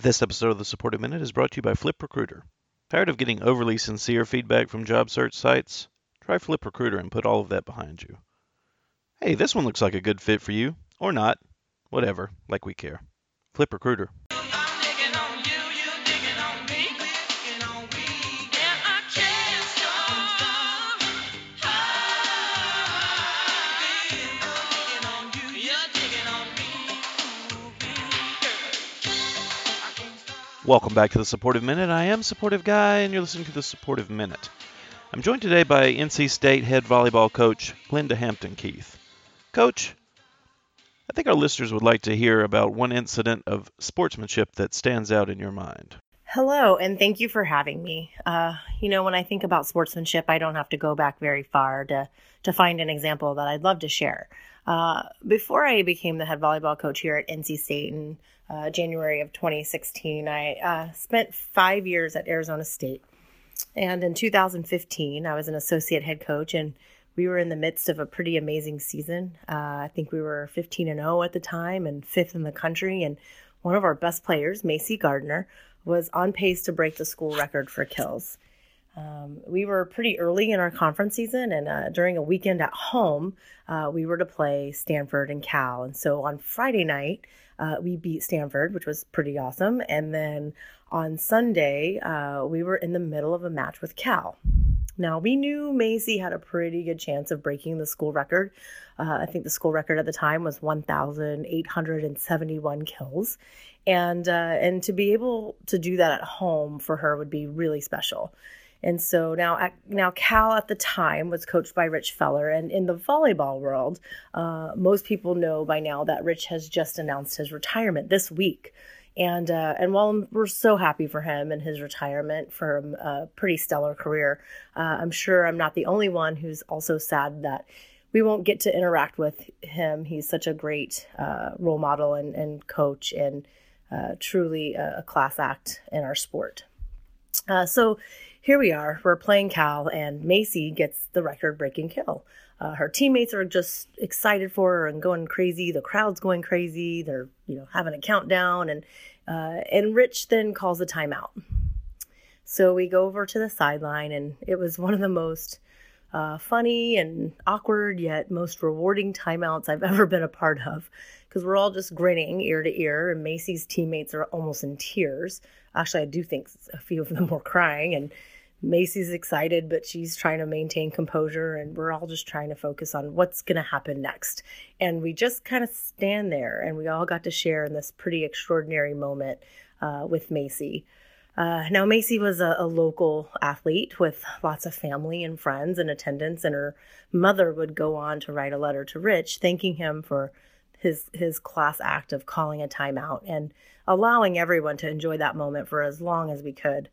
This episode of the Supportive Minute is brought to you by FlipRecruiter. Tired of getting overly sincere feedback from job search sites? Try FlipRecruiter and put all of that behind you. Hey, this one looks like a good fit for you. Or not. Whatever, like we care. FlipRecruiter. Welcome back to the Supportive Minute. I am Supportive Guy, and you're listening to the Supportive Minute. I'm joined today by NC State head volleyball coach Linda Hampton Keith. Coach, I think our listeners would like to hear about one incident of sportsmanship that stands out in your mind. Hello, and thank you for having me. Uh, you know, when I think about sportsmanship, I don't have to go back very far to, to find an example that I'd love to share. Uh, before I became the head volleyball coach here at NC State in uh, January of 2016, I uh, spent five years at Arizona State. And in 2015, I was an associate head coach, and we were in the midst of a pretty amazing season. Uh, I think we were 15 and 0 at the time and fifth in the country. And one of our best players, Macy Gardner, was on pace to break the school record for kills. Um, we were pretty early in our conference season, and uh, during a weekend at home, uh, we were to play Stanford and Cal. And so on Friday night, uh, we beat Stanford, which was pretty awesome. And then on Sunday, uh, we were in the middle of a match with Cal. Now, we knew Macy had a pretty good chance of breaking the school record. Uh, I think the school record at the time was 1,871 kills. And, uh, and to be able to do that at home for her would be really special. And so now, now Cal at the time was coached by Rich Feller, and in the volleyball world, uh, most people know by now that Rich has just announced his retirement this week. And uh, and while we're so happy for him and his retirement from a pretty stellar career, uh, I'm sure I'm not the only one who's also sad that we won't get to interact with him. He's such a great uh, role model and, and coach, and uh, truly a, a, class act in our sport. Uh, so here we are, we're playing Cal, and Macy gets the record breaking kill. Uh, her teammates are just excited for her and going crazy. The crowd's going crazy. They're, you know, having a countdown, and uh, and Rich then calls a timeout. So we go over to the sideline, and it was one of the most uh, funny and awkward yet most rewarding timeouts I've ever been a part of because we're all just grinning ear to ear, and Macy's teammates are almost in tears. Actually, I do think a few of them were crying, and Macy's excited, but she's trying to maintain composure, and we're all just trying to focus on what's going to happen next. And we just kind of stand there, and we all got to share in this pretty extraordinary moment uh, with Macy. Uh, now, Macy was a, a, local athlete with lots of family and friends in attendance, and her mother would go on to write a letter to Rich thanking him for his his class act of calling a timeout and allowing everyone to enjoy that moment for as long as we could.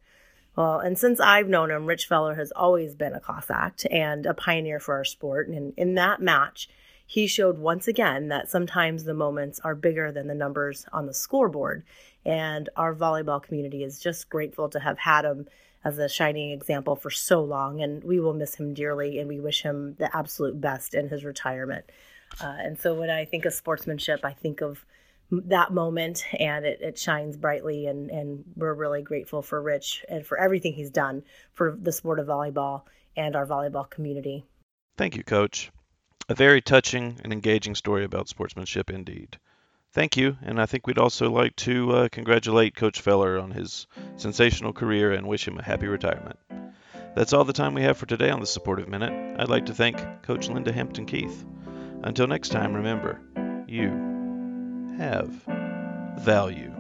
Well, and since I've known him, Rich Feller has always been a class act and a pioneer for our sport. And in that match, he showed once again that sometimes the moments are bigger than the numbers on the scoreboard. And our volleyball community is just grateful to have had him as a shining example for so long. And we will miss him dearly and we wish him the absolute best in his retirement. Uh, and so when I think of sportsmanship, I think of that moment and it, it shines brightly and, and we're really grateful for Rich and for everything he's done for the sport of volleyball and our volleyball community. Thank you, Coach. A very touching and engaging story about sportsmanship indeed. Thank you, and I think we'd also like to uh, congratulate Coach Feller on his sensational career and wish him a happy retirement. That's all the time we have for today on the Supportive Minute. I'd like to thank Coach Linda Hampton Keith. Until next time, remember, you have value.